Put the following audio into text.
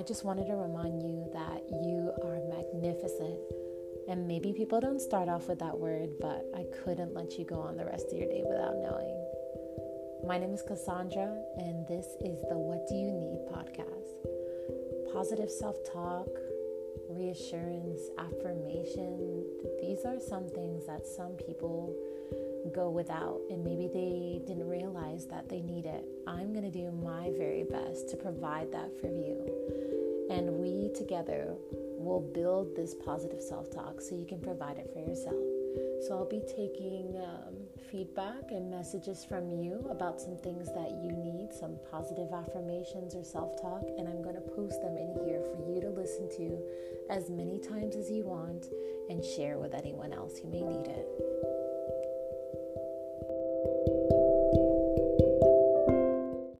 I just wanted to remind you that you are magnificent. And maybe people don't start off with that word, but I couldn't let you go on the rest of your day without knowing. My name is Cassandra, and this is the What Do You Need podcast. Positive self talk, reassurance, affirmation, these are some things that some people go without, and maybe they didn't realize that they need it. I'm going to do my very best to provide that for you. And we together will build this positive self talk so you can provide it for yourself. So I'll be taking um, feedback and messages from you about some things that you need, some positive affirmations or self talk, and I'm going to post them in here for you to listen to as many times as you want and share with anyone else who may need it.